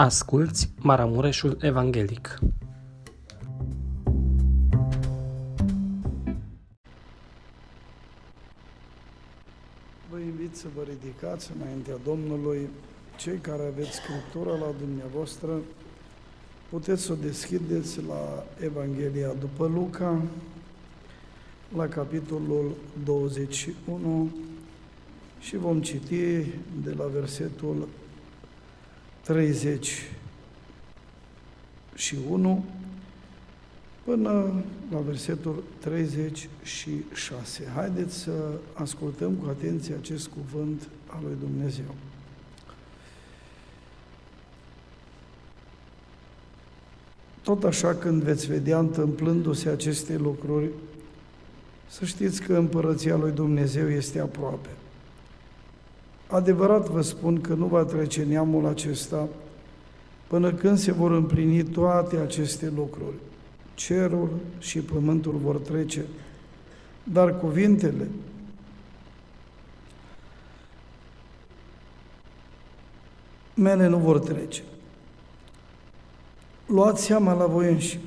Asculți Maramureșul Evanghelic. Vă invit să vă ridicați înaintea Domnului. Cei care aveți Scriptura la dumneavoastră, puteți să o deschideți la Evanghelia după Luca, la capitolul 21 și vom citi de la versetul 31 până la versetul 36. Haideți să ascultăm cu atenție acest cuvânt al lui Dumnezeu. Tot așa când veți vedea întâmplându-se aceste lucruri, să știți că împărăția lui Dumnezeu este aproape. Adevărat vă spun că nu va trece neamul acesta până când se vor împlini toate aceste lucruri. Cerul și pământul vor trece, dar cuvintele mele nu vor trece. Luați seama la voi înși,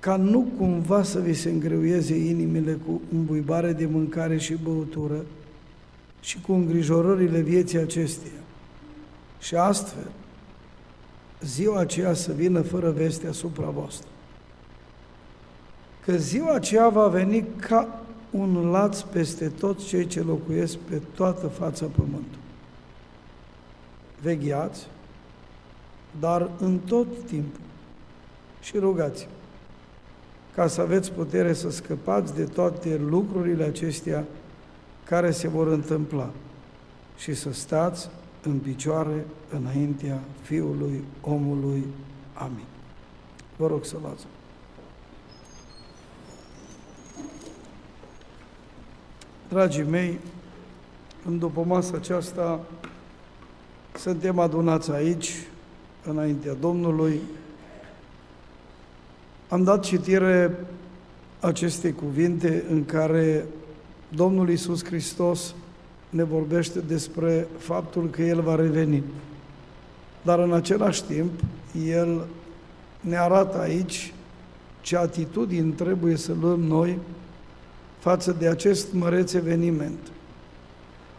ca nu cumva să vi se îngreuieze inimile cu îmbuibare de mâncare și băutură, și cu îngrijorările vieții acesteia. Și astfel, ziua aceea să vină fără veste asupra voastră. Că ziua aceea va veni ca un laț peste toți cei ce locuiesc pe toată fața pământului. Vegheați, dar în tot timpul și rugați ca să aveți putere să scăpați de toate lucrurile acestea care se vor întâmpla și să stați în picioare înaintea Fiului omului. Amin. Vă rog să luați. Dragii mei, în după masa aceasta suntem adunați aici, înaintea Domnului. Am dat citire aceste cuvinte în care Domnul Iisus Hristos ne vorbește despre faptul că El va reveni. Dar în același timp, El ne arată aici ce atitudini trebuie să luăm noi față de acest măreț eveniment.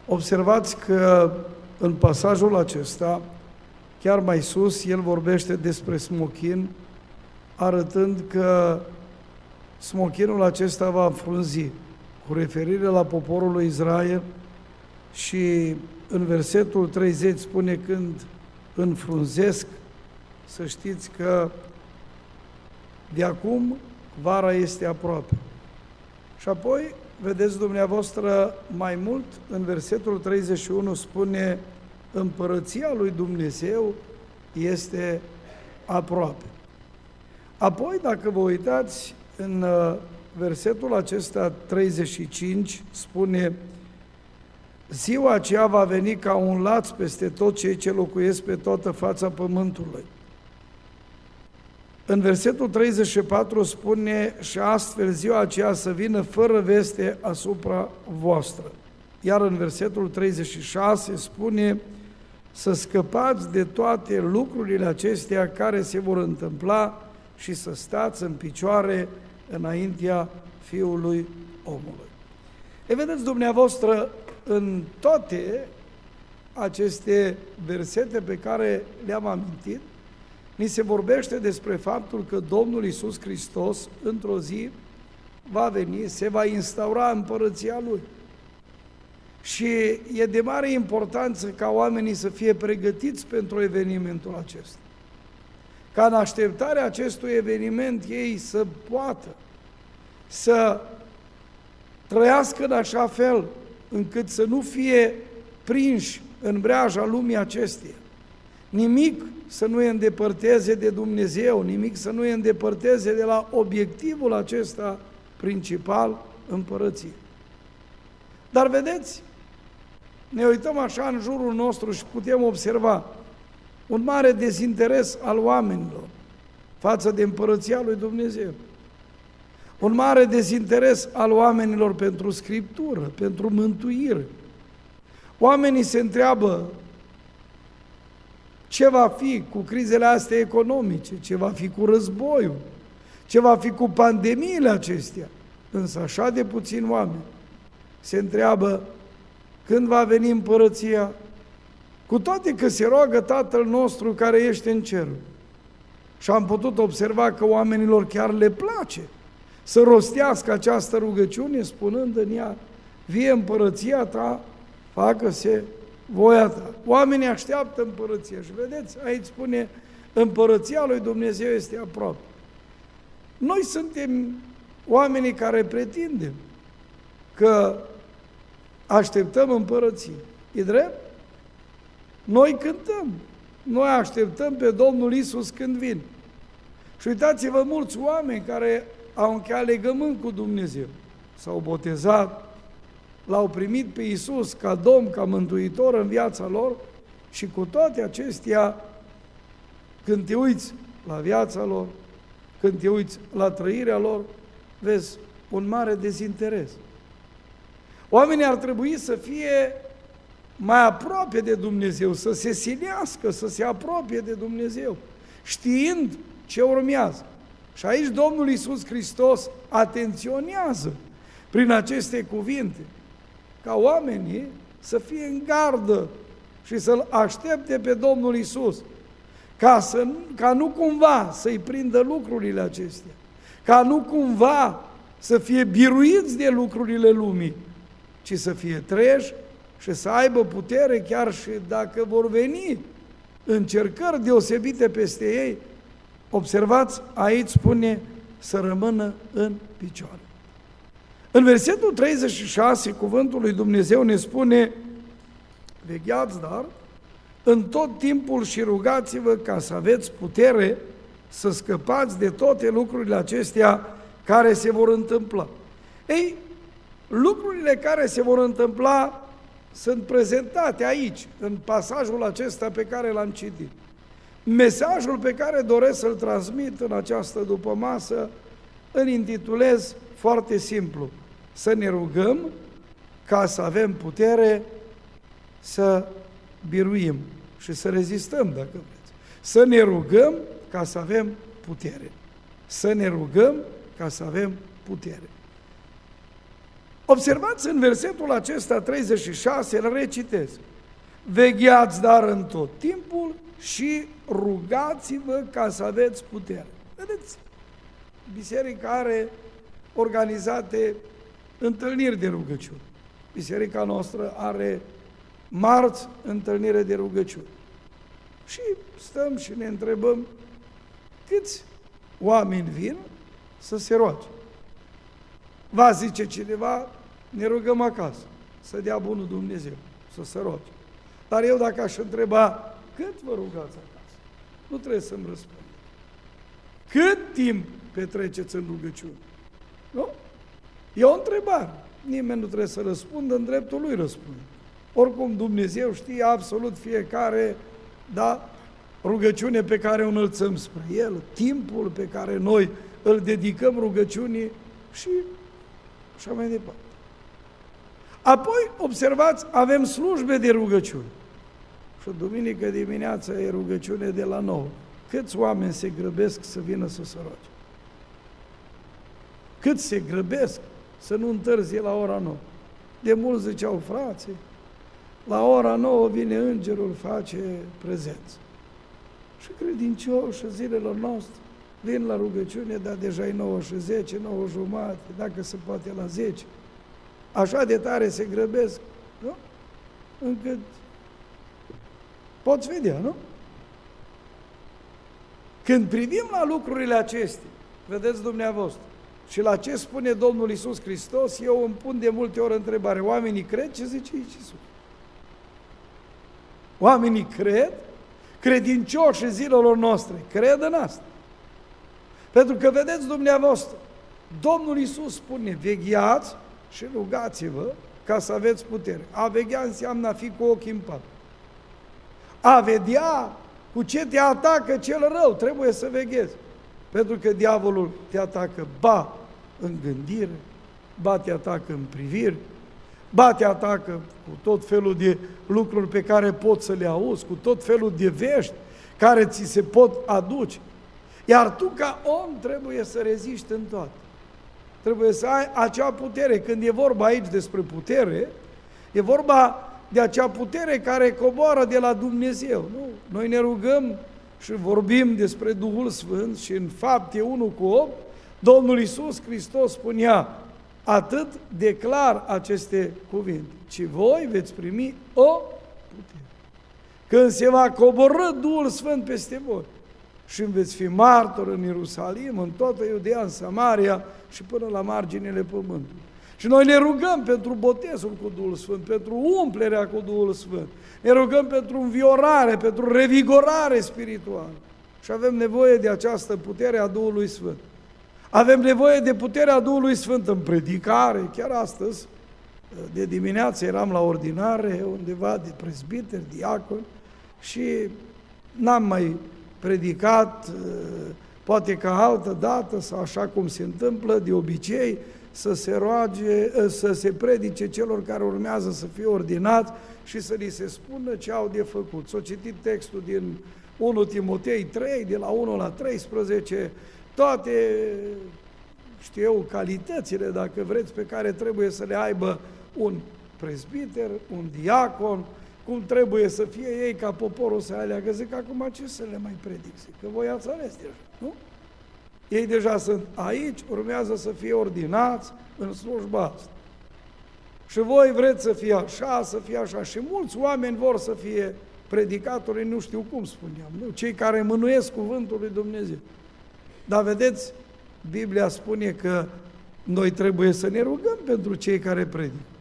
Observați că în pasajul acesta, chiar mai sus, el vorbește despre smochin, arătând că smochinul acesta va frunzi cu referire la poporul lui Israel și în versetul 30 spune când înfrunzesc, să știți că de acum vara este aproape. Și apoi, vedeți dumneavoastră mai mult, în versetul 31 spune împărăția lui Dumnezeu este aproape. Apoi, dacă vă uitați în uh, versetul acesta 35 spune Ziua aceea va veni ca un laț peste tot cei ce locuiesc pe toată fața pământului. În versetul 34 spune și astfel ziua aceea să vină fără veste asupra voastră. Iar în versetul 36 spune să scăpați de toate lucrurile acestea care se vor întâmpla și să stați în picioare înaintea Fiului omului. E vedeți dumneavoastră în toate aceste versete pe care le-am amintit, ni se vorbește despre faptul că Domnul Isus Hristos într-o zi va veni, se va instaura împărăția Lui. Și e de mare importanță ca oamenii să fie pregătiți pentru evenimentul acesta ca în așteptarea acestui eveniment ei să poată să trăiască în așa fel încât să nu fie prinși în breaja lumii acesteia. Nimic să nu îi îndepărteze de Dumnezeu, nimic să nu îi îndepărteze de la obiectivul acesta principal, împărăție. Dar vedeți, ne uităm așa în jurul nostru și putem observa un mare dezinteres al oamenilor față de împărăția lui Dumnezeu. Un mare dezinteres al oamenilor pentru Scriptură, pentru mântuire. Oamenii se întreabă ce va fi cu crizele astea economice, ce va fi cu războiul, ce va fi cu pandemiile acestea. Însă așa de puțin oameni se întreabă când va veni împărăția, cu toate că se roagă Tatăl nostru care ești în cer. Și am putut observa că oamenilor chiar le place să rostească această rugăciune spunând în ea, vie împărăția ta, facă-se voia ta. Oamenii așteaptă împărăția și vedeți, aici spune, împărăția lui Dumnezeu este aproape. Noi suntem oamenii care pretindem că așteptăm împărăție. E drept? Noi cântăm. Noi așteptăm pe Domnul Isus când vin. Și uitați-vă mulți oameni care au încheiat legământ cu Dumnezeu. S-au botezat, l-au primit pe Isus ca Domn, ca Mântuitor în viața lor și cu toate acestea, când te uiți la viața lor, când te uiți la trăirea lor, vezi un mare dezinteres. Oamenii ar trebui să fie mai aproape de Dumnezeu, să se silească, să se apropie de Dumnezeu, știind ce urmează. Și aici Domnul Iisus Hristos atenționează prin aceste cuvinte ca oamenii să fie în gardă și să-L aștepte pe Domnul Isus, ca, să, ca nu cumva să-i prindă lucrurile acestea, ca nu cumva să fie biruiți de lucrurile lumii, ci să fie treji și să aibă putere chiar și dacă vor veni încercări deosebite peste ei, observați, aici spune să rămână în picioare. În versetul 36, cuvântul lui Dumnezeu ne spune, vegheați dar, în tot timpul și rugați-vă ca să aveți putere să scăpați de toate lucrurile acestea care se vor întâmpla. Ei, lucrurile care se vor întâmpla sunt prezentate aici, în pasajul acesta pe care l-am citit. Mesajul pe care doresc să-l transmit în această dupămasă îl intitulez foarte simplu – să ne rugăm ca să avem putere să biruim și să rezistăm, dacă vreți. Să ne rugăm ca să avem putere. Să ne rugăm ca să avem putere. Observați în versetul acesta 36, îl recitez. Vegheați dar în tot timpul și rugați-vă ca să aveți putere. Vedeți? Biserica are organizate întâlniri de rugăciuni. Biserica noastră are marți întâlnire de rugăciuni. Și stăm și ne întrebăm câți oameni vin să se roage. Va zice cineva, ne rugăm acasă, să dea bunul Dumnezeu, să se roage. Dar eu dacă aș întreba, cât vă rugați acasă? Nu trebuie să-mi răspund. Cât timp petreceți în rugăciune? Nu? E o întrebare. Nimeni nu trebuie să răspundă, în dreptul lui răspunde. Oricum Dumnezeu știe absolut fiecare, da, rugăciune pe care o înălțăm spre El, timpul pe care noi îl dedicăm rugăciunii și așa mai departe. Apoi, observați, avem slujbe de rugăciuni. Și duminică dimineața e rugăciune de la nou. Câți oameni se grăbesc să vină să se roage? Cât se grăbesc să nu întârzie la ora 9. De mult ziceau frații, la ora 9 vine îngerul, face prezență. Și credincioși zilelor noastre vin la rugăciune, dar deja e 9 și 10, 9 jumate, dacă se poate la 10. Așa de tare se grăbesc, nu? Încât poți vedea, nu? Când privim la lucrurile acestea, vedeți dumneavoastră, și la ce spune Domnul Isus Hristos, eu îmi pun de multe ori întrebare, oamenii cred ce zice Iisus? Oamenii cred, credincioși zilelor noastre, cred în asta. Pentru că vedeți dumneavoastră, Domnul Isus spune, vegheați și rugați-vă ca să aveți putere. A veghea înseamnă a fi cu ochii în pat. A vedea cu ce te atacă cel rău, trebuie să veghezi. Pentru că diavolul te atacă ba în gândire, ba te atacă în priviri, ba te atacă cu tot felul de lucruri pe care poți să le auzi, cu tot felul de vești care ți se pot aduce. Iar tu ca om trebuie să reziști în toate. Trebuie să ai acea putere. Când e vorba aici despre putere, e vorba de acea putere care coboară de la Dumnezeu. Nu? Noi ne rugăm și vorbim despre Duhul Sfânt și în fapte 1 cu 8, Domnul Iisus Hristos spunea, atât declar aceste cuvinte, ci voi veți primi o putere. Când se va coborâ Duhul Sfânt peste voi și veți fi martor în Ierusalim, în toată Iudea, în Samaria și până la marginile pământului. Și noi ne rugăm pentru botezul cu Duhul Sfânt, pentru umplerea cu Duhul Sfânt. Ne rugăm pentru înviorare, pentru revigorare spirituală. Și avem nevoie de această putere a Duhului Sfânt. Avem nevoie de puterea Duhului Sfânt în predicare. Chiar astăzi, de dimineață, eram la ordinare undeva de prezbiteri, diaconi și n-am mai predicat, poate ca altă dată sau așa cum se întâmplă de obicei, să se roage, să se predice celor care urmează să fie ordinați și să li se spună ce au de făcut. S-a citit textul din 1 Timotei 3, de la 1 la 13, toate, știu eu, calitățile, dacă vreți, pe care trebuie să le aibă un prezbiter, un diacon, cum trebuie să fie ei ca poporul să aleagă. Zic, acum ce să le mai predic? Zic, că voi ați ales deja, nu? Ei deja sunt aici, urmează să fie ordinați în slujba asta. Și voi vreți să fie așa, să fie așa. Și mulți oameni vor să fie predicatori, nu știu cum spuneam, nu? cei care mânuiesc cuvântul lui Dumnezeu. Dar vedeți, Biblia spune că noi trebuie să ne rugăm pentru cei care predică.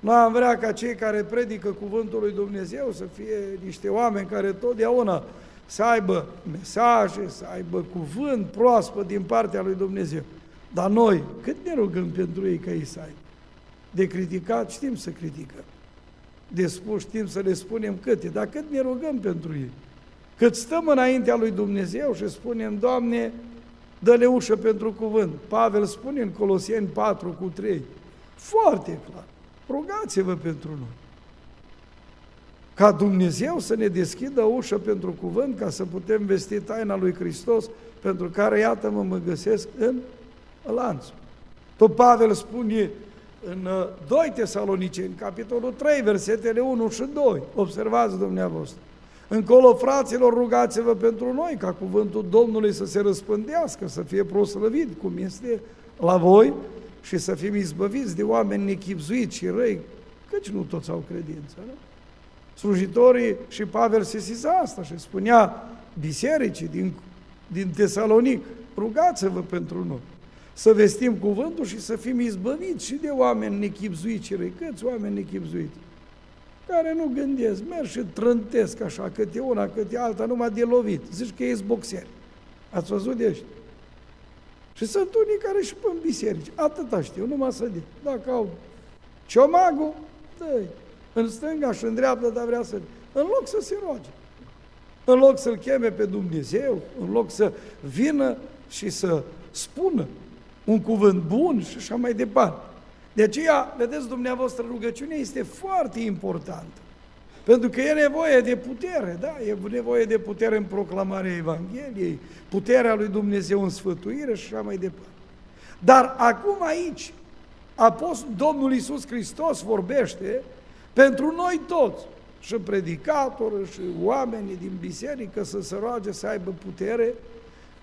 Noi am vrea ca cei care predică cuvântul lui Dumnezeu să fie niște oameni care totdeauna să aibă mesaje, să aibă cuvânt proaspăt din partea lui Dumnezeu. Dar noi, cât ne rugăm pentru ei ca ei să aibă? De criticat știm să criticăm. De spus știm să le spunem câte, dar cât ne rugăm pentru ei? Cât stăm înaintea lui Dumnezeu și spunem, Doamne, dă-le ușă pentru cuvânt. Pavel spune în Coloseni 4 cu 3, foarte clar, rugați-vă pentru noi. Ca Dumnezeu să ne deschidă ușă pentru cuvânt, ca să putem vesti taina lui Hristos, pentru care, iată-mă, mă găsesc în lanț. Tot Pavel spune în 2 uh, Tesaloniceni, capitolul 3, versetele 1 și 2. Observați dumneavoastră. Încolo, fraților, rugați-vă pentru noi, ca cuvântul Domnului să se răspândească, să fie proslăvit, cum este la voi, și să fim izbăviți de oameni nechipzuiți și răi, căci nu toți au credință. Nu? Slujitorii și Pavel se sisa asta și spunea bisericii din, din Tesalonic, rugați-vă pentru noi, să vestim cuvântul și să fim izbăviți și de oameni nechipzuiți și răi, câți oameni nechipzuiți care nu gândesc, merg și trântesc așa, câte una, câte alta, numai de lovit. Zici că ești boxer. Ați văzut de ăștia? Și sunt unii care și pun biserici. Atâta știu, numai să zic. Dacă au ciomagul, dă în stânga și în dreapta, dar vrea să... În loc să se roage. În loc să-L cheme pe Dumnezeu, în loc să vină și să spună un cuvânt bun și așa mai departe. De aceea, vedeți dumneavoastră, rugăciunea este foarte importantă. Pentru că e nevoie de putere, da? E nevoie de putere în proclamarea Evangheliei, puterea lui Dumnezeu în sfătuire și așa mai departe. Dar acum aici, Apost, Domnul Iisus Hristos vorbește pentru noi toți, și predicatori, și oamenii din biserică să se roage să aibă putere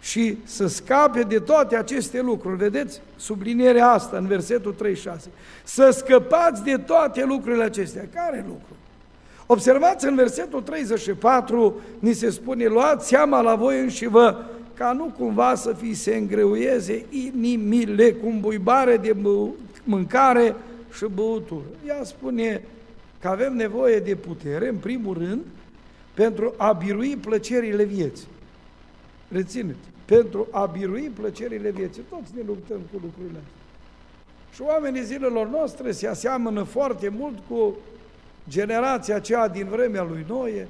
și să scape de toate aceste lucruri. Vedeți sublinierea asta în versetul 36. Să scăpați de toate lucrurile acestea. Care lucruri? Observați în versetul 34, ni se spune, luați seama la voi înși vă, ca nu cumva să fi se îngreuieze inimile cu buibare de mâncare și băutură. Ea spune că avem nevoie de putere, în primul rând, pentru a birui plăcerile vieții. Rețineți, pentru a birui plăcerile vieții. Toți ne luptăm cu lucrurile astea. Și oamenii zilelor noastre se aseamănă foarte mult cu generația aceea din vremea lui Noe,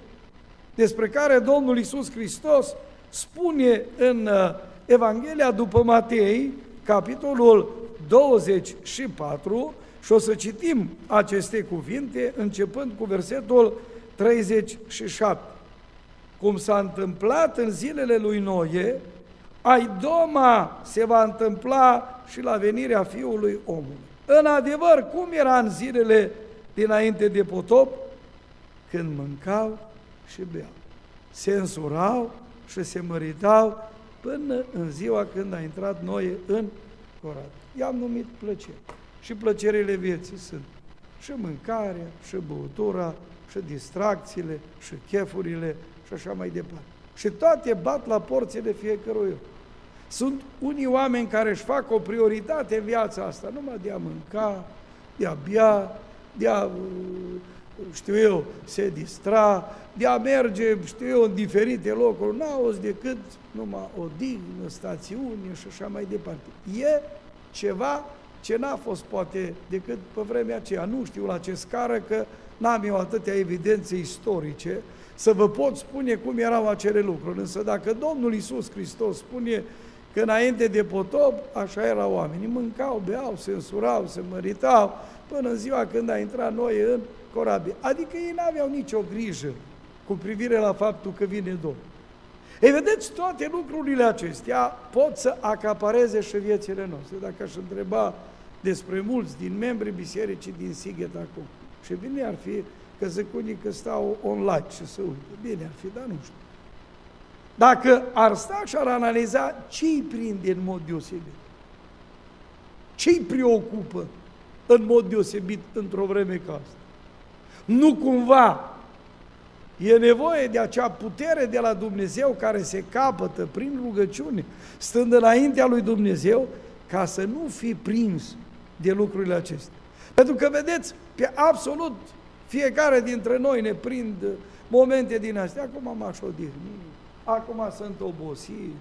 despre care Domnul Iisus Hristos spune în uh, Evanghelia după Matei, capitolul 24, Și o să citim aceste cuvinte începând cu versetul 37. Cum s-a întâmplat în zilele lui Noe, ai doma se va întâmpla și la venirea Fiului omului. În adevăr, cum era în zilele dinainte de potop? Când mâncau și beau. Se însurau și se măritau până în ziua când a intrat Noe în Corat. I-am numit plăceri. Și plăcerile vieții sunt și mâncarea, și băutura, și distracțiile, și chefurile, și așa mai departe. Și toate bat la porțile fiecărui om. Sunt unii oameni care își fac o prioritate în viața asta, numai de a mânca, de a bea, de a, știu eu, se distra, de a merge, știu eu, în diferite locuri, n-auzi decât numai odihnă, stațiune și așa mai departe. E ceva ce n-a fost poate decât pe vremea aceea. Nu știu la ce scară, că n-am eu atâtea evidențe istorice să vă pot spune cum erau acele lucruri. Însă dacă Domnul Isus Hristos spune că înainte de potop, așa erau oamenii, mâncau, beau, se însurau, se măritau, până în ziua când a intrat noi în corabie. Adică ei n-aveau nicio grijă cu privire la faptul că vine Domnul. Ei, vedeți, toate lucrurile acestea pot să acapareze și viețile noastre. Dacă aș întreba despre mulți din membrii bisericii din Sighet acum, și bine ar fi că zic unii că stau online și să uite. Bine ar fi, dar nu știu. Dacă ar sta și ar analiza ce îi prinde în mod deosebit, ce îi preocupă în mod deosebit într-o vreme ca asta. Nu cumva E nevoie de acea putere de la Dumnezeu care se capătă prin rugăciune, stând înaintea lui Dumnezeu, ca să nu fi prins de lucrurile acestea. Pentru că, vedeți, pe absolut fiecare dintre noi ne prind momente din astea. Acum m-aș odihni, acum sunt obosit,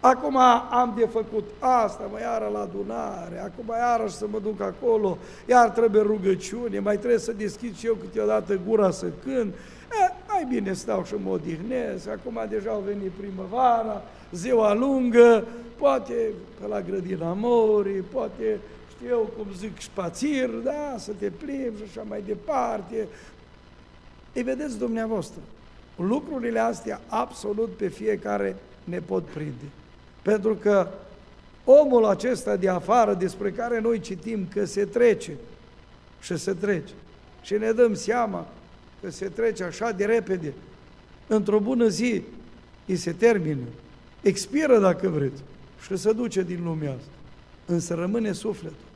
acum am de făcut asta, mă iară la adunare, acum iarăși să mă duc acolo, iar trebuie rugăciune, mai trebuie să deschid și eu câteodată gura să cânt, E, mai bine stau și mă odihnesc, acum deja au venit primăvara, ziua lungă, poate pe la grădina morii, poate, știu eu cum zic, spațir, da, să te plimbi și așa mai departe. Ei, vedeți dumneavoastră, lucrurile astea absolut pe fiecare ne pot prinde. Pentru că omul acesta de afară despre care noi citim că se trece și se trece și ne dăm seama că se trece așa de repede, într-o bună zi îi se termină, expiră dacă vreți și se duce din lumea asta. Însă rămâne sufletul,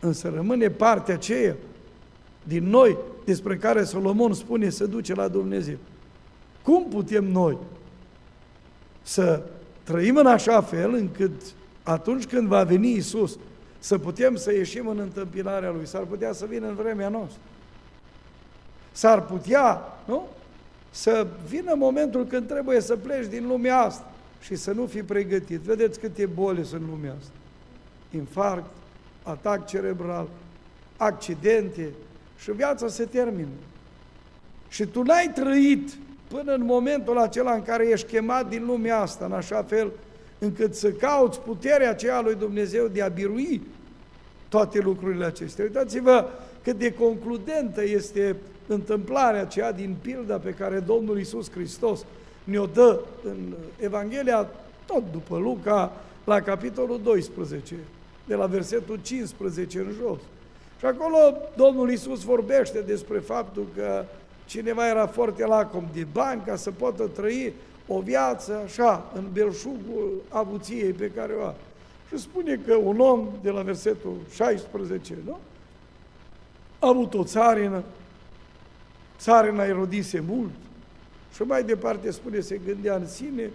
însă rămâne partea aceea din noi despre care Solomon spune să duce la Dumnezeu. Cum putem noi să trăim în așa fel încât atunci când va veni Isus să putem să ieșim în întâmpinarea Lui, s-ar putea să vină în vremea noastră. S-ar putea, nu? Să vină momentul când trebuie să pleci din lumea asta și să nu fii pregătit. Vedeți câte boli sunt în lumea asta. Infarct, atac cerebral, accidente și viața se termină. Și tu n-ai trăit până în momentul acela în care ești chemat din lumea asta, în așa fel încât să cauți puterea aceea lui Dumnezeu de a birui toate lucrurile acestea. Uitați-vă cât de concludentă este întâmplarea aceea din pilda pe care Domnul Isus Hristos ne-o dă în Evanghelia, tot după Luca, la capitolul 12, de la versetul 15 în jos. Și acolo Domnul Isus vorbește despre faptul că cineva era foarte lacom de bani ca să poată trăi o viață așa, în belșugul avuției pe care o are. Și spune că un om de la versetul 16, nu? A avut o țarină, țarina erodise mult și mai departe spune, se gândea în sine,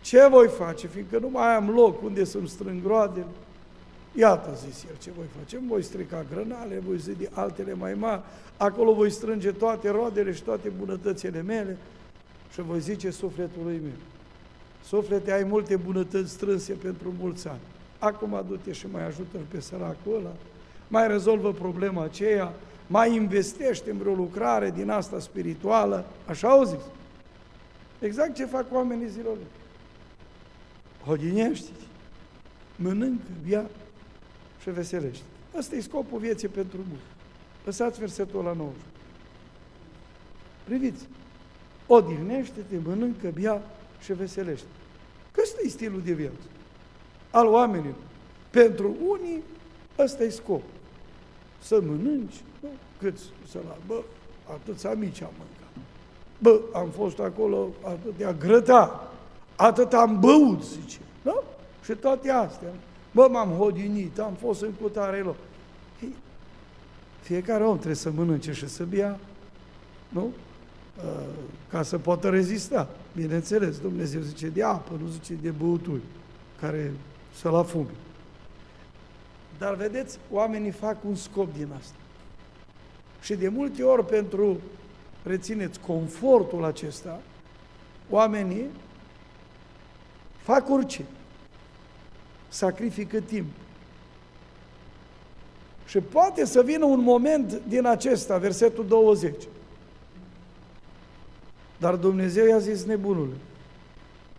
ce voi face, fiindcă nu mai am loc unde să-mi strâng roadele. Iată, zis el, ce voi face? Voi strica grănale, voi zidi altele mai mari, acolo voi strânge toate roadele și toate bunătățile mele și voi zice sufletului meu. Suflete, ai multe bunătăți strânse pentru mulți ani. Acum du-te și mai ajută pe săracul ăla, mai rezolvă problema aceea, mai investește în vreo lucrare din asta spirituală, așa au zis. Exact ce fac oamenii zilor. Hodinește-te, mănâncă, bia și veselește. Ăsta e scopul vieții pentru mulți. Lăsați versetul la 9. Priviți. Odihnește-te, mănâncă, bia și veselește. Că ăsta e stilul de viață al oamenilor. Pentru unii, ăsta e scop. Să mănânci, bă, cât să la, bă, atâția mici am mâncat. Bă, am fost acolo atâtea grăta, atât am băut, zice. Da? Și toate astea. Bă, m-am hodinit, am fost în cutare loc. Ei, fiecare om trebuie să mănânce și să bea, nu? Uh, ca să poată rezista. Bineînțeles, Dumnezeu zice de apă, nu zice de băuturi, care să-l afume. Dar vedeți, oamenii fac un scop din asta. Și de multe ori pentru, rețineți, confortul acesta, oamenii fac orice. Sacrifică timp. Și poate să vină un moment din acesta, versetul 20. Dar Dumnezeu i-a zis nebunule,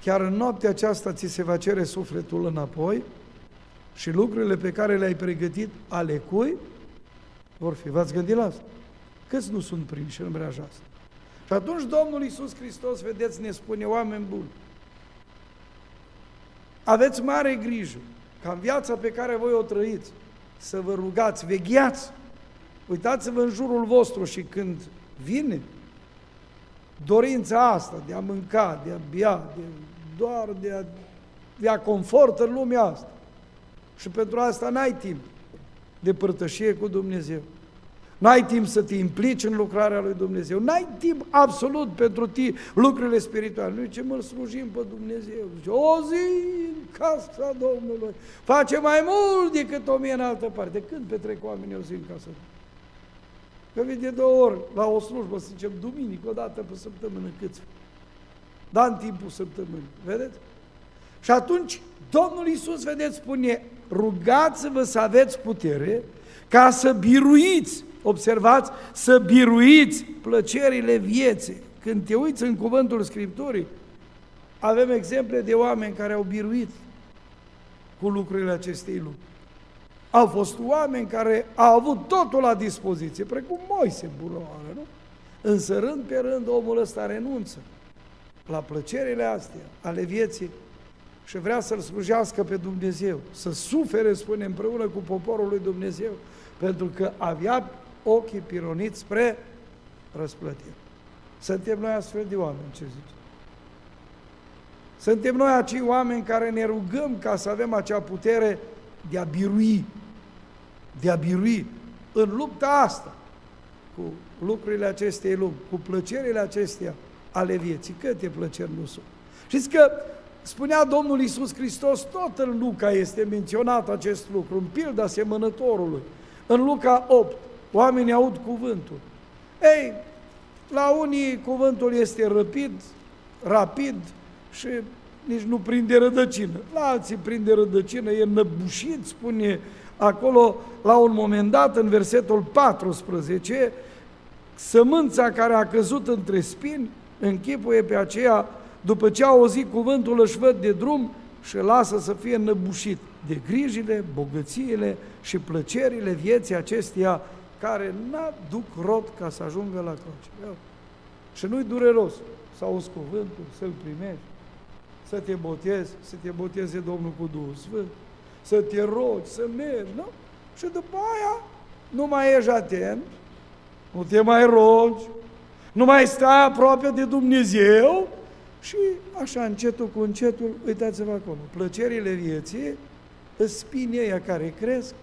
chiar în noaptea aceasta ți se va cere sufletul înapoi și lucrurile pe care le-ai pregătit ale cui vor fi. V-ați gândit la asta? Câți nu sunt prinși în breaja asta? Și atunci Domnul Iisus Hristos, vedeți, ne spune, oameni buni, aveți mare grijă ca în viața pe care voi o trăiți să vă rugați, vegheați, uitați-vă în jurul vostru și când vine dorința asta de a mânca, de a bea, de, doar de a avea confort în lumea asta. Și pentru asta n-ai timp de părtășie cu Dumnezeu. N-ai timp să te implici în lucrarea lui Dumnezeu. N-ai timp absolut pentru ti lucrurile spirituale. Nu ce mă slujim pe Dumnezeu. Zice, o zi în casa Domnului. Face mai mult decât o mie în altă parte. Când petrec oamenii o zi în casa Domnului? Că vin de două ori la o slujbă, să zicem, duminică, o dată pe săptămână, câți? Da, în timpul săptămânii, vedeți? Și atunci, Domnul Iisus, vedeți, spune, rugați-vă să aveți putere ca să biruiți, observați, să biruiți plăcerile vieții. Când te uiți în cuvântul Scripturii, avem exemple de oameni care au biruit cu lucrurile acestei lumi. Au fost oameni care au avut totul la dispoziție, precum Moise, buroară, nu? Însă rând pe rând omul ăsta renunță la plăcerile astea ale vieții și vrea să-L slujească pe Dumnezeu, să sufere, spune, împreună cu poporul lui Dumnezeu, pentru că avea ochii pironiți spre răsplătire. Suntem noi astfel de oameni, ce zice? Suntem noi acei oameni care ne rugăm ca să avem acea putere de a birui, de a birui în lupta asta cu lucrurile acestei lumi, cu plăcerile acestea ale vieții. Câte plăceri nu sunt. Știți că spunea Domnul Iisus Hristos, tot în Luca este menționat acest lucru, în pilda semănătorului. În Luca 8, oamenii aud cuvântul. Ei, la unii cuvântul este răpid, rapid și nici nu prinde rădăcină. La alții prinde rădăcină, e năbușit, spune acolo la un moment dat, în versetul 14, sămânța care a căzut între spini, închipuie pe aceea, după ce a auzit cuvântul, își văd de drum și lasă să fie năbușit de grijile, bogățiile și plăcerile vieții acesteia care n-aduc rod ca să ajungă la cruce. Și nu-i dureros să auzi cuvântul, să-l primești, să te botezi, să te boteze Domnul cu Duhul Sfânt, să te rogi, să mergi, nu? Și după aia nu mai ești atent, nu te mai rogi, nu mai stai aproape de Dumnezeu și așa încetul cu încetul, uitați-vă acolo, plăcerile vieții, spine ea care cresc,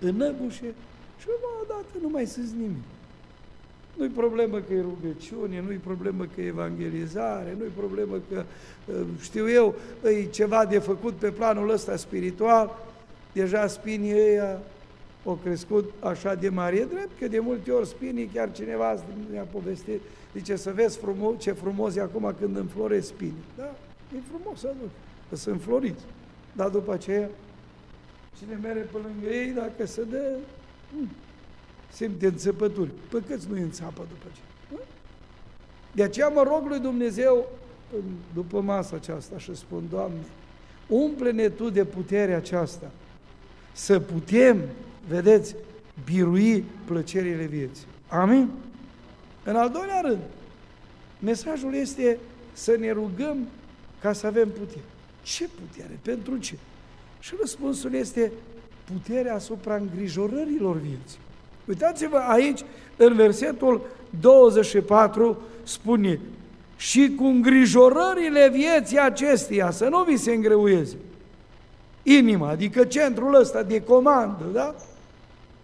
înăbușe și odată nu mai sunt nimic. Nu-i problemă că e rugăciune, nu-i problemă că e evangelizare, nu-i problemă că, uh, știu eu, e ceva de făcut pe planul ăsta spiritual, deja spinii ăia au crescut așa de mare. E drept că de multe ori spinii, chiar cineva ne-a povestit, zice să vezi frumos, ce frumos e acum când înfloresc spinii. Da, e frumos să nu, că sunt floriți. Dar după aceea, cine merge pe lângă ei, dacă se dă, hmm, simte înțepături. Păi câți nu înțapă după ce? De aceea mă rog lui Dumnezeu după masa aceasta și spun, Doamne, umple-ne Tu de puterea aceasta, să putem vedeți, birui plăcerile vieții. Amin? În al doilea rând, mesajul este să ne rugăm ca să avem putere. Ce putere? Pentru ce? Și răspunsul este puterea asupra îngrijorărilor vieții. Uitați-vă aici, în versetul 24, spune și cu îngrijorările vieții acesteia, să nu vi se îngreuieze. Inima, adică centrul ăsta de comandă, da?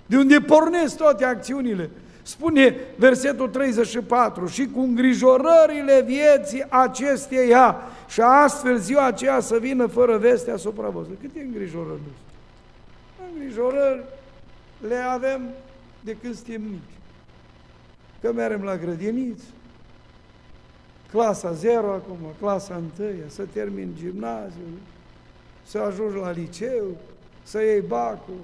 De unde pornesc toate acțiunile. Spune versetul 34, și cu îngrijorările vieții acesteia și astfel ziua aceea să vină fără veste asupra voastră. Câte îngrijorări? Îngrijorări le avem de când suntem mici. Că mergem la grădiniță, clasa 0 acum, clasa 1, să termin gimnaziul, să ajungi la liceu, să iei bacul,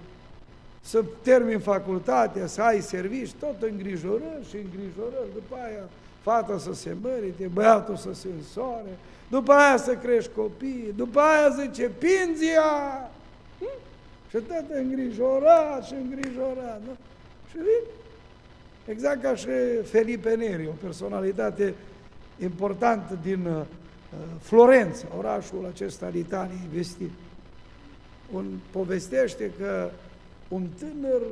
să termin facultatea, să ai servici, tot îngrijorări și îngrijorări. După aia fata să se mărite, băiatul să se însoare, după aia să crești copii, după aia zice, pinzia! Hm? Și tot îngrijorat și îngrijorat. Nu? Și vin. Exact ca și Felipe Neri, o personalitate importantă din uh, Florența, orașul acesta al Italiei vestit. Un povestește că un tânăr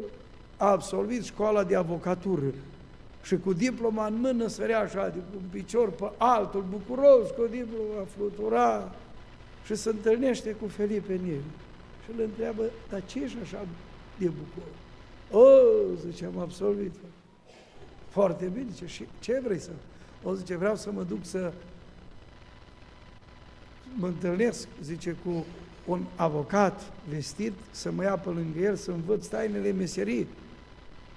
a absolvit școala de avocatură și cu diploma în mână sărea așa, de un picior pe altul, bucuros, cu diploma flutura și se întâlnește cu Felipe Neri și îl întreabă, dar ce ești așa de bucuros? O, zice, am absolvit. Foarte bine, zice, și ce vrei să... O, zice, vreau să mă duc să mă întâlnesc, zice, cu un avocat vestit să mă ia pe lângă el să învăț tainele meserii,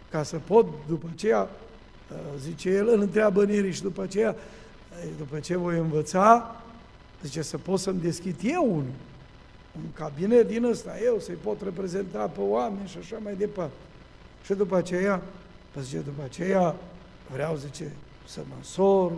ca să pot după aceea, uh, zice el, îl întreabă Neri și după aceea, după ce voi învăța, zice, să pot să-mi deschid eu un, un cabinet din ăsta, eu să-i pot reprezenta pe oameni și așa mai departe. Și după aceea, zice, după aceea vreau, zice, să mă însor,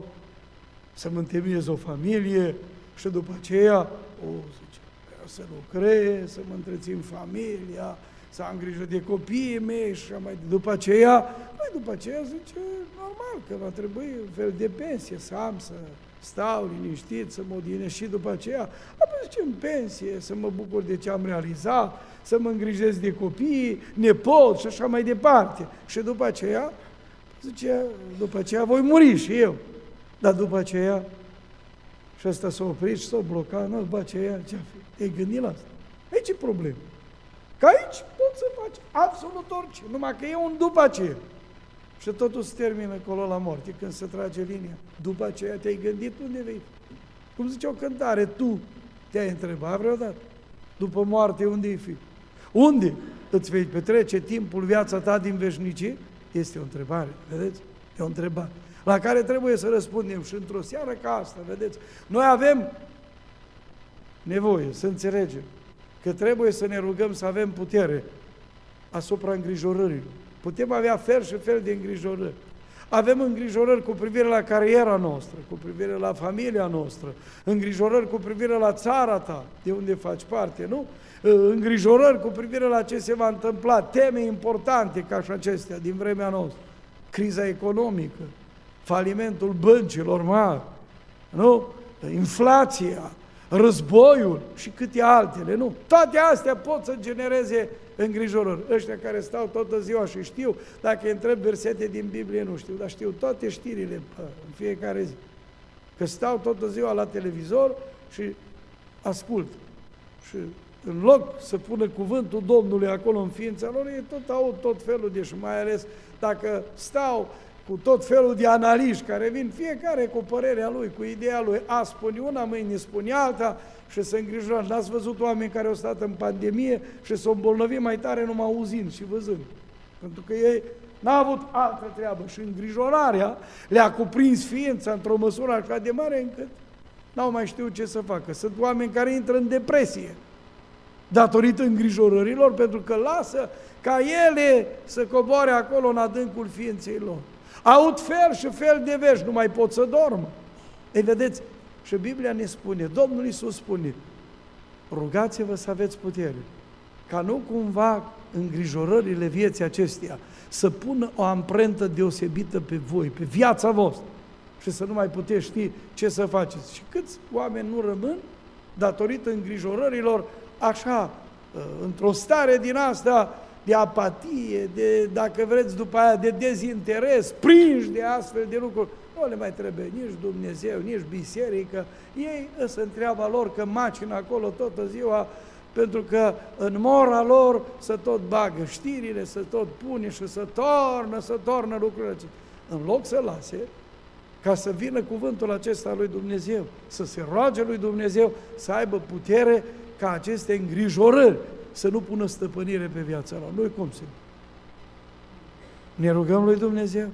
să mă întemeiez o familie și după aceea, o, zice, vreau să lucrez, să mă întrețin familia, să am grijă de copiii mei și mai după aceea, mai după aceea zice, normal că va trebui un fel de pensie să am, să stau liniștit, să mă odinesc și după aceea, apoi zice, în pensie, să mă bucur de ce am realizat, să mă îngrijesc de copii, nepot și așa mai departe. Și după aceea, zice, după aceea voi muri și eu. Dar după aceea, și ăsta s-a oprit și s-a blocat, nu, după aceea, ce Te-ai gândit la asta? Aici e problemă. Că aici poți să faci absolut orice, numai că e un după aceea. Și totul se termină acolo la moarte, când se trage linia. După aceea te-ai gândit unde vei. Cum zice o cântare, tu te-ai întrebat vreodată? După moarte, unde i fi? Unde îți vei petrece timpul, viața ta din veșnicie? Este o întrebare, vedeți? E o întrebare la care trebuie să răspundem și într-o seară ca asta, vedeți? Noi avem nevoie să înțelegem că trebuie să ne rugăm să avem putere asupra îngrijorărilor. Putem avea fel și fel de îngrijorări. Avem îngrijorări cu privire la cariera noastră, cu privire la familia noastră, îngrijorări cu privire la țara ta, de unde faci parte, nu? Îngrijorări cu privire la ce se va întâmpla, teme importante ca și acestea din vremea noastră. Criza economică, falimentul băncilor mari, nu? Inflația, războiul și câte altele, nu? Toate astea pot să genereze îngrijorări. Ăștia care stau toată ziua și știu, dacă îi întreb versete din Biblie, nu știu, dar știu toate știrile în fiecare zi. Că stau toată ziua la televizor și ascult. Și în loc să pună cuvântul Domnului acolo în ființa lor, e tot aud tot felul de și mai ales dacă stau cu tot felul de analiști care vin, fiecare cu părerea lui, cu ideea lui, a spune una, mâine spune alta și se îngrijorează. N-ați văzut oameni care au stat în pandemie și s-au îmbolnăvit mai tare numai auzind și văzând. Pentru că ei n-au avut altă treabă și îngrijorarea le-a cuprins ființa într-o măsură așa de mare încât n-au mai știut ce să facă. Sunt oameni care intră în depresie datorită îngrijorărilor, pentru că lasă ca ele să coboare acolo în adâncul ființei lor. Aud fel și fel de vești, nu mai pot să dorm. Ei, vedeți, și Biblia ne spune, Domnul Iisus spune, rugați-vă să aveți putere, ca nu cumva îngrijorările vieții acesteia să pună o amprentă deosebită pe voi, pe viața voastră și să nu mai puteți ști ce să faceți. Și câți oameni nu rămân datorită îngrijorărilor așa, uh, într-o stare din asta de apatie, de, dacă vreți, după aia, de dezinteres, prinși de astfel de lucruri. Nu le mai trebuie nici Dumnezeu, nici biserică. Ei îți întreabă lor că macină acolo toată ziua pentru că în mora lor să tot bagă știrile, să tot pune și să tornă, să tornă lucrurile acestea. În loc să lase, ca să vină cuvântul acesta lui Dumnezeu, să se roage lui Dumnezeu, să aibă putere ca aceste îngrijorări să nu pună stăpânire pe viața lor. Noi cum să Ne rugăm lui Dumnezeu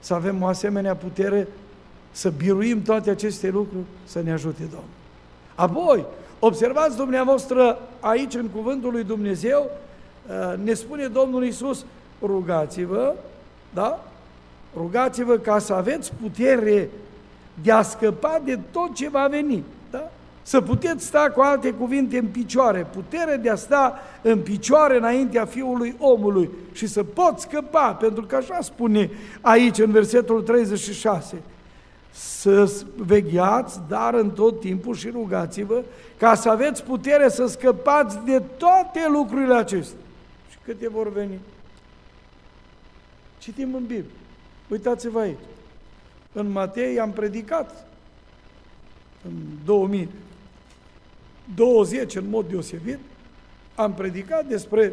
să avem o asemenea putere să biruim toate aceste lucruri, să ne ajute Domnul. Apoi, observați dumneavoastră aici în cuvântul lui Dumnezeu, uh, ne spune Domnul Iisus, rugați-vă, da? Rugați-vă ca să aveți putere de a scăpa de tot ce va veni. Da? Să puteți sta cu alte cuvinte în picioare, putere de a sta în picioare înaintea Fiului omului și să poți scăpa, pentru că așa spune aici în versetul 36 să vegheați, dar în tot timpul și rugați-vă ca să aveți putere să scăpați de toate lucrurile acestea. Și câte vor veni? Citim în Biblie. Uitați-vă aici. În Matei am predicat în 2020 în mod deosebit, am predicat despre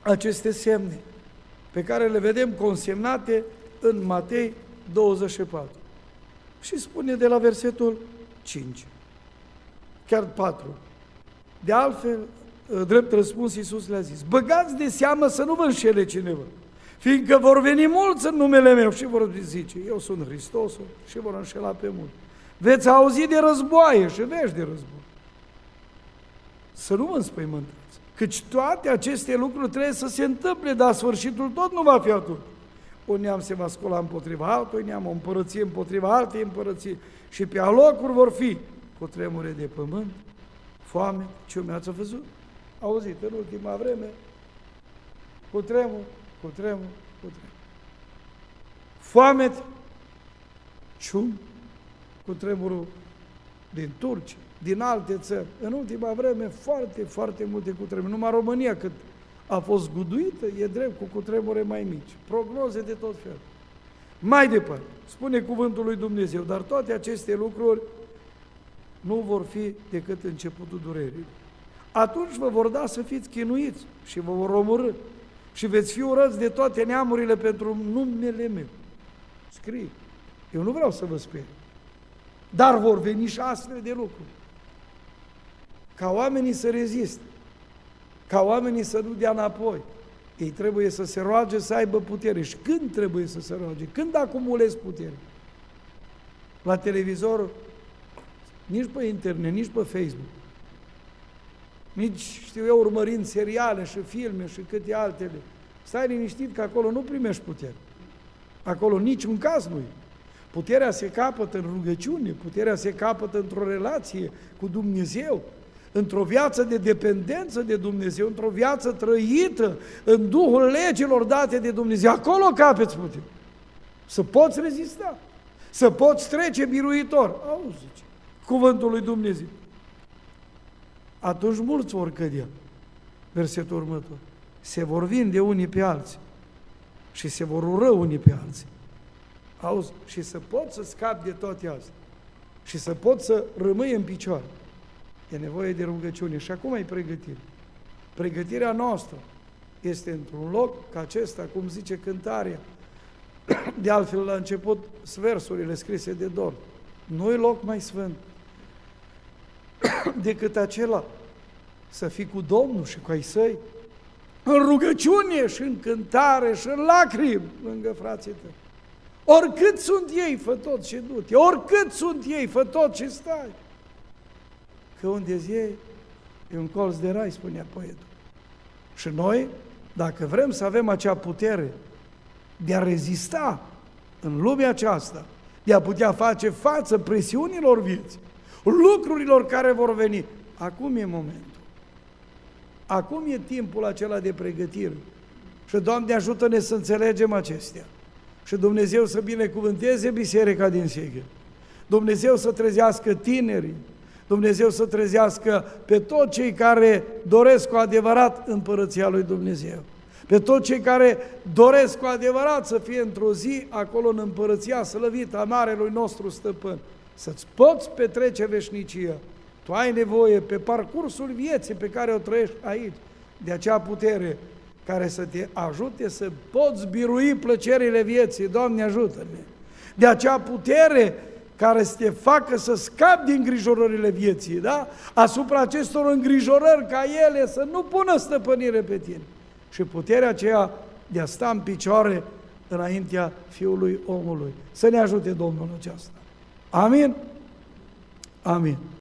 aceste semne pe care le vedem consemnate în Matei 24. Și spune de la versetul 5, chiar 4. De altfel, drept răspuns, Iisus le-a zis, băgați de seamă să nu vă înșele cineva, fiindcă vor veni mulți în numele meu și vor zice, eu sunt Hristosul și vor înșela pe mulți. Veți auzi de războaie și vești de război. Să nu vă înspăimântați. Căci toate aceste lucruri trebuie să se întâmple, dar sfârșitul tot nu va fi atunci. Un neam se va scola împotriva altui neam, o împărăție împotriva altei împărății și pe alocuri vor fi cu tremure de pământ, foame, ce mi-ați văzut? Auzit în ultima vreme, cu tremur, cu tremur, cu tremur. Foame, cium, cu tremurul din Turcia, din alte țări. În ultima vreme, foarte, foarte multe cutremure. Numai România, cât a fost guduită, e drept, cu cutremure mai mici. Prognoze de tot felul. Mai departe, spune cuvântul lui Dumnezeu, dar toate aceste lucruri nu vor fi decât începutul durerii. Atunci vă vor da să fiți chinuiți și vă vor omorâ și veți fi urăți de toate neamurile pentru numele meu. Scrie. Eu nu vreau să vă sper. Dar vor veni și astfel de lucruri. Ca oamenii să reziste, ca oamenii să nu dea înapoi. Ei trebuie să se roage să aibă putere. Și când trebuie să se roage? Când acumulezi putere? La televizor, nici pe internet, nici pe Facebook. Nici, știu eu, urmărind seriale și filme și câte altele. Stai liniștit că acolo nu primești putere. Acolo niciun caz nu e. Puterea se capătă în rugăciune, puterea se capătă într-o relație cu Dumnezeu, într-o viață de dependență de Dumnezeu, într-o viață trăită în Duhul legilor date de Dumnezeu. Acolo capeți putere. Să poți rezista, să poți trece biruitor. Auzi, zice, cuvântul lui Dumnezeu. Atunci mulți vor cădea. Versetul următor. Se vor vinde unii pe alții și se vor ură unii pe alții. Auzi, și să pot să scap de toate astea și să pot să rămâi în picioare. E nevoie de rugăciune și acum e pregătire. Pregătirea noastră este într-un loc ca acesta, cum zice cântarea. De altfel, la început, sversurile scrise de dor. Nu e loc mai sfânt decât acela să fii cu Domnul și cu ai săi, în rugăciune și în cântare și în lacrimi lângă frații tăi. Oricât sunt ei, fă tot și du-te. Oricât sunt ei, fă tot și stai. Că unde ei, e un colț de rai, spunea poetul. Și noi, dacă vrem să avem acea putere de a rezista în lumea aceasta, de a putea face față presiunilor vieții, lucrurilor care vor veni, acum e momentul. Acum e timpul acela de pregătire. Și Doamne ajută-ne să înțelegem acestea. Și Dumnezeu să binecuvânteze biserica din Sighe. Dumnezeu să trezească tinerii. Dumnezeu să trezească pe toți cei care doresc cu adevărat împărăția lui Dumnezeu. Pe toți cei care doresc cu adevărat să fie într-o zi acolo în împărăția slăvită a Marelui nostru Stăpân. Să-ți poți petrece veșnicia. Tu ai nevoie pe parcursul vieții pe care o trăiești aici, de acea putere care să te ajute să poți birui plăcerile vieții. Doamne, ajută-ne! De acea putere care să te facă să scapi din îngrijorările vieții, da? Asupra acestor îngrijorări ca ele să nu pună stăpânire pe tine. Și puterea aceea de a sta în picioare înaintea Fiului omului. Să ne ajute Domnul aceasta. Amin? Amin.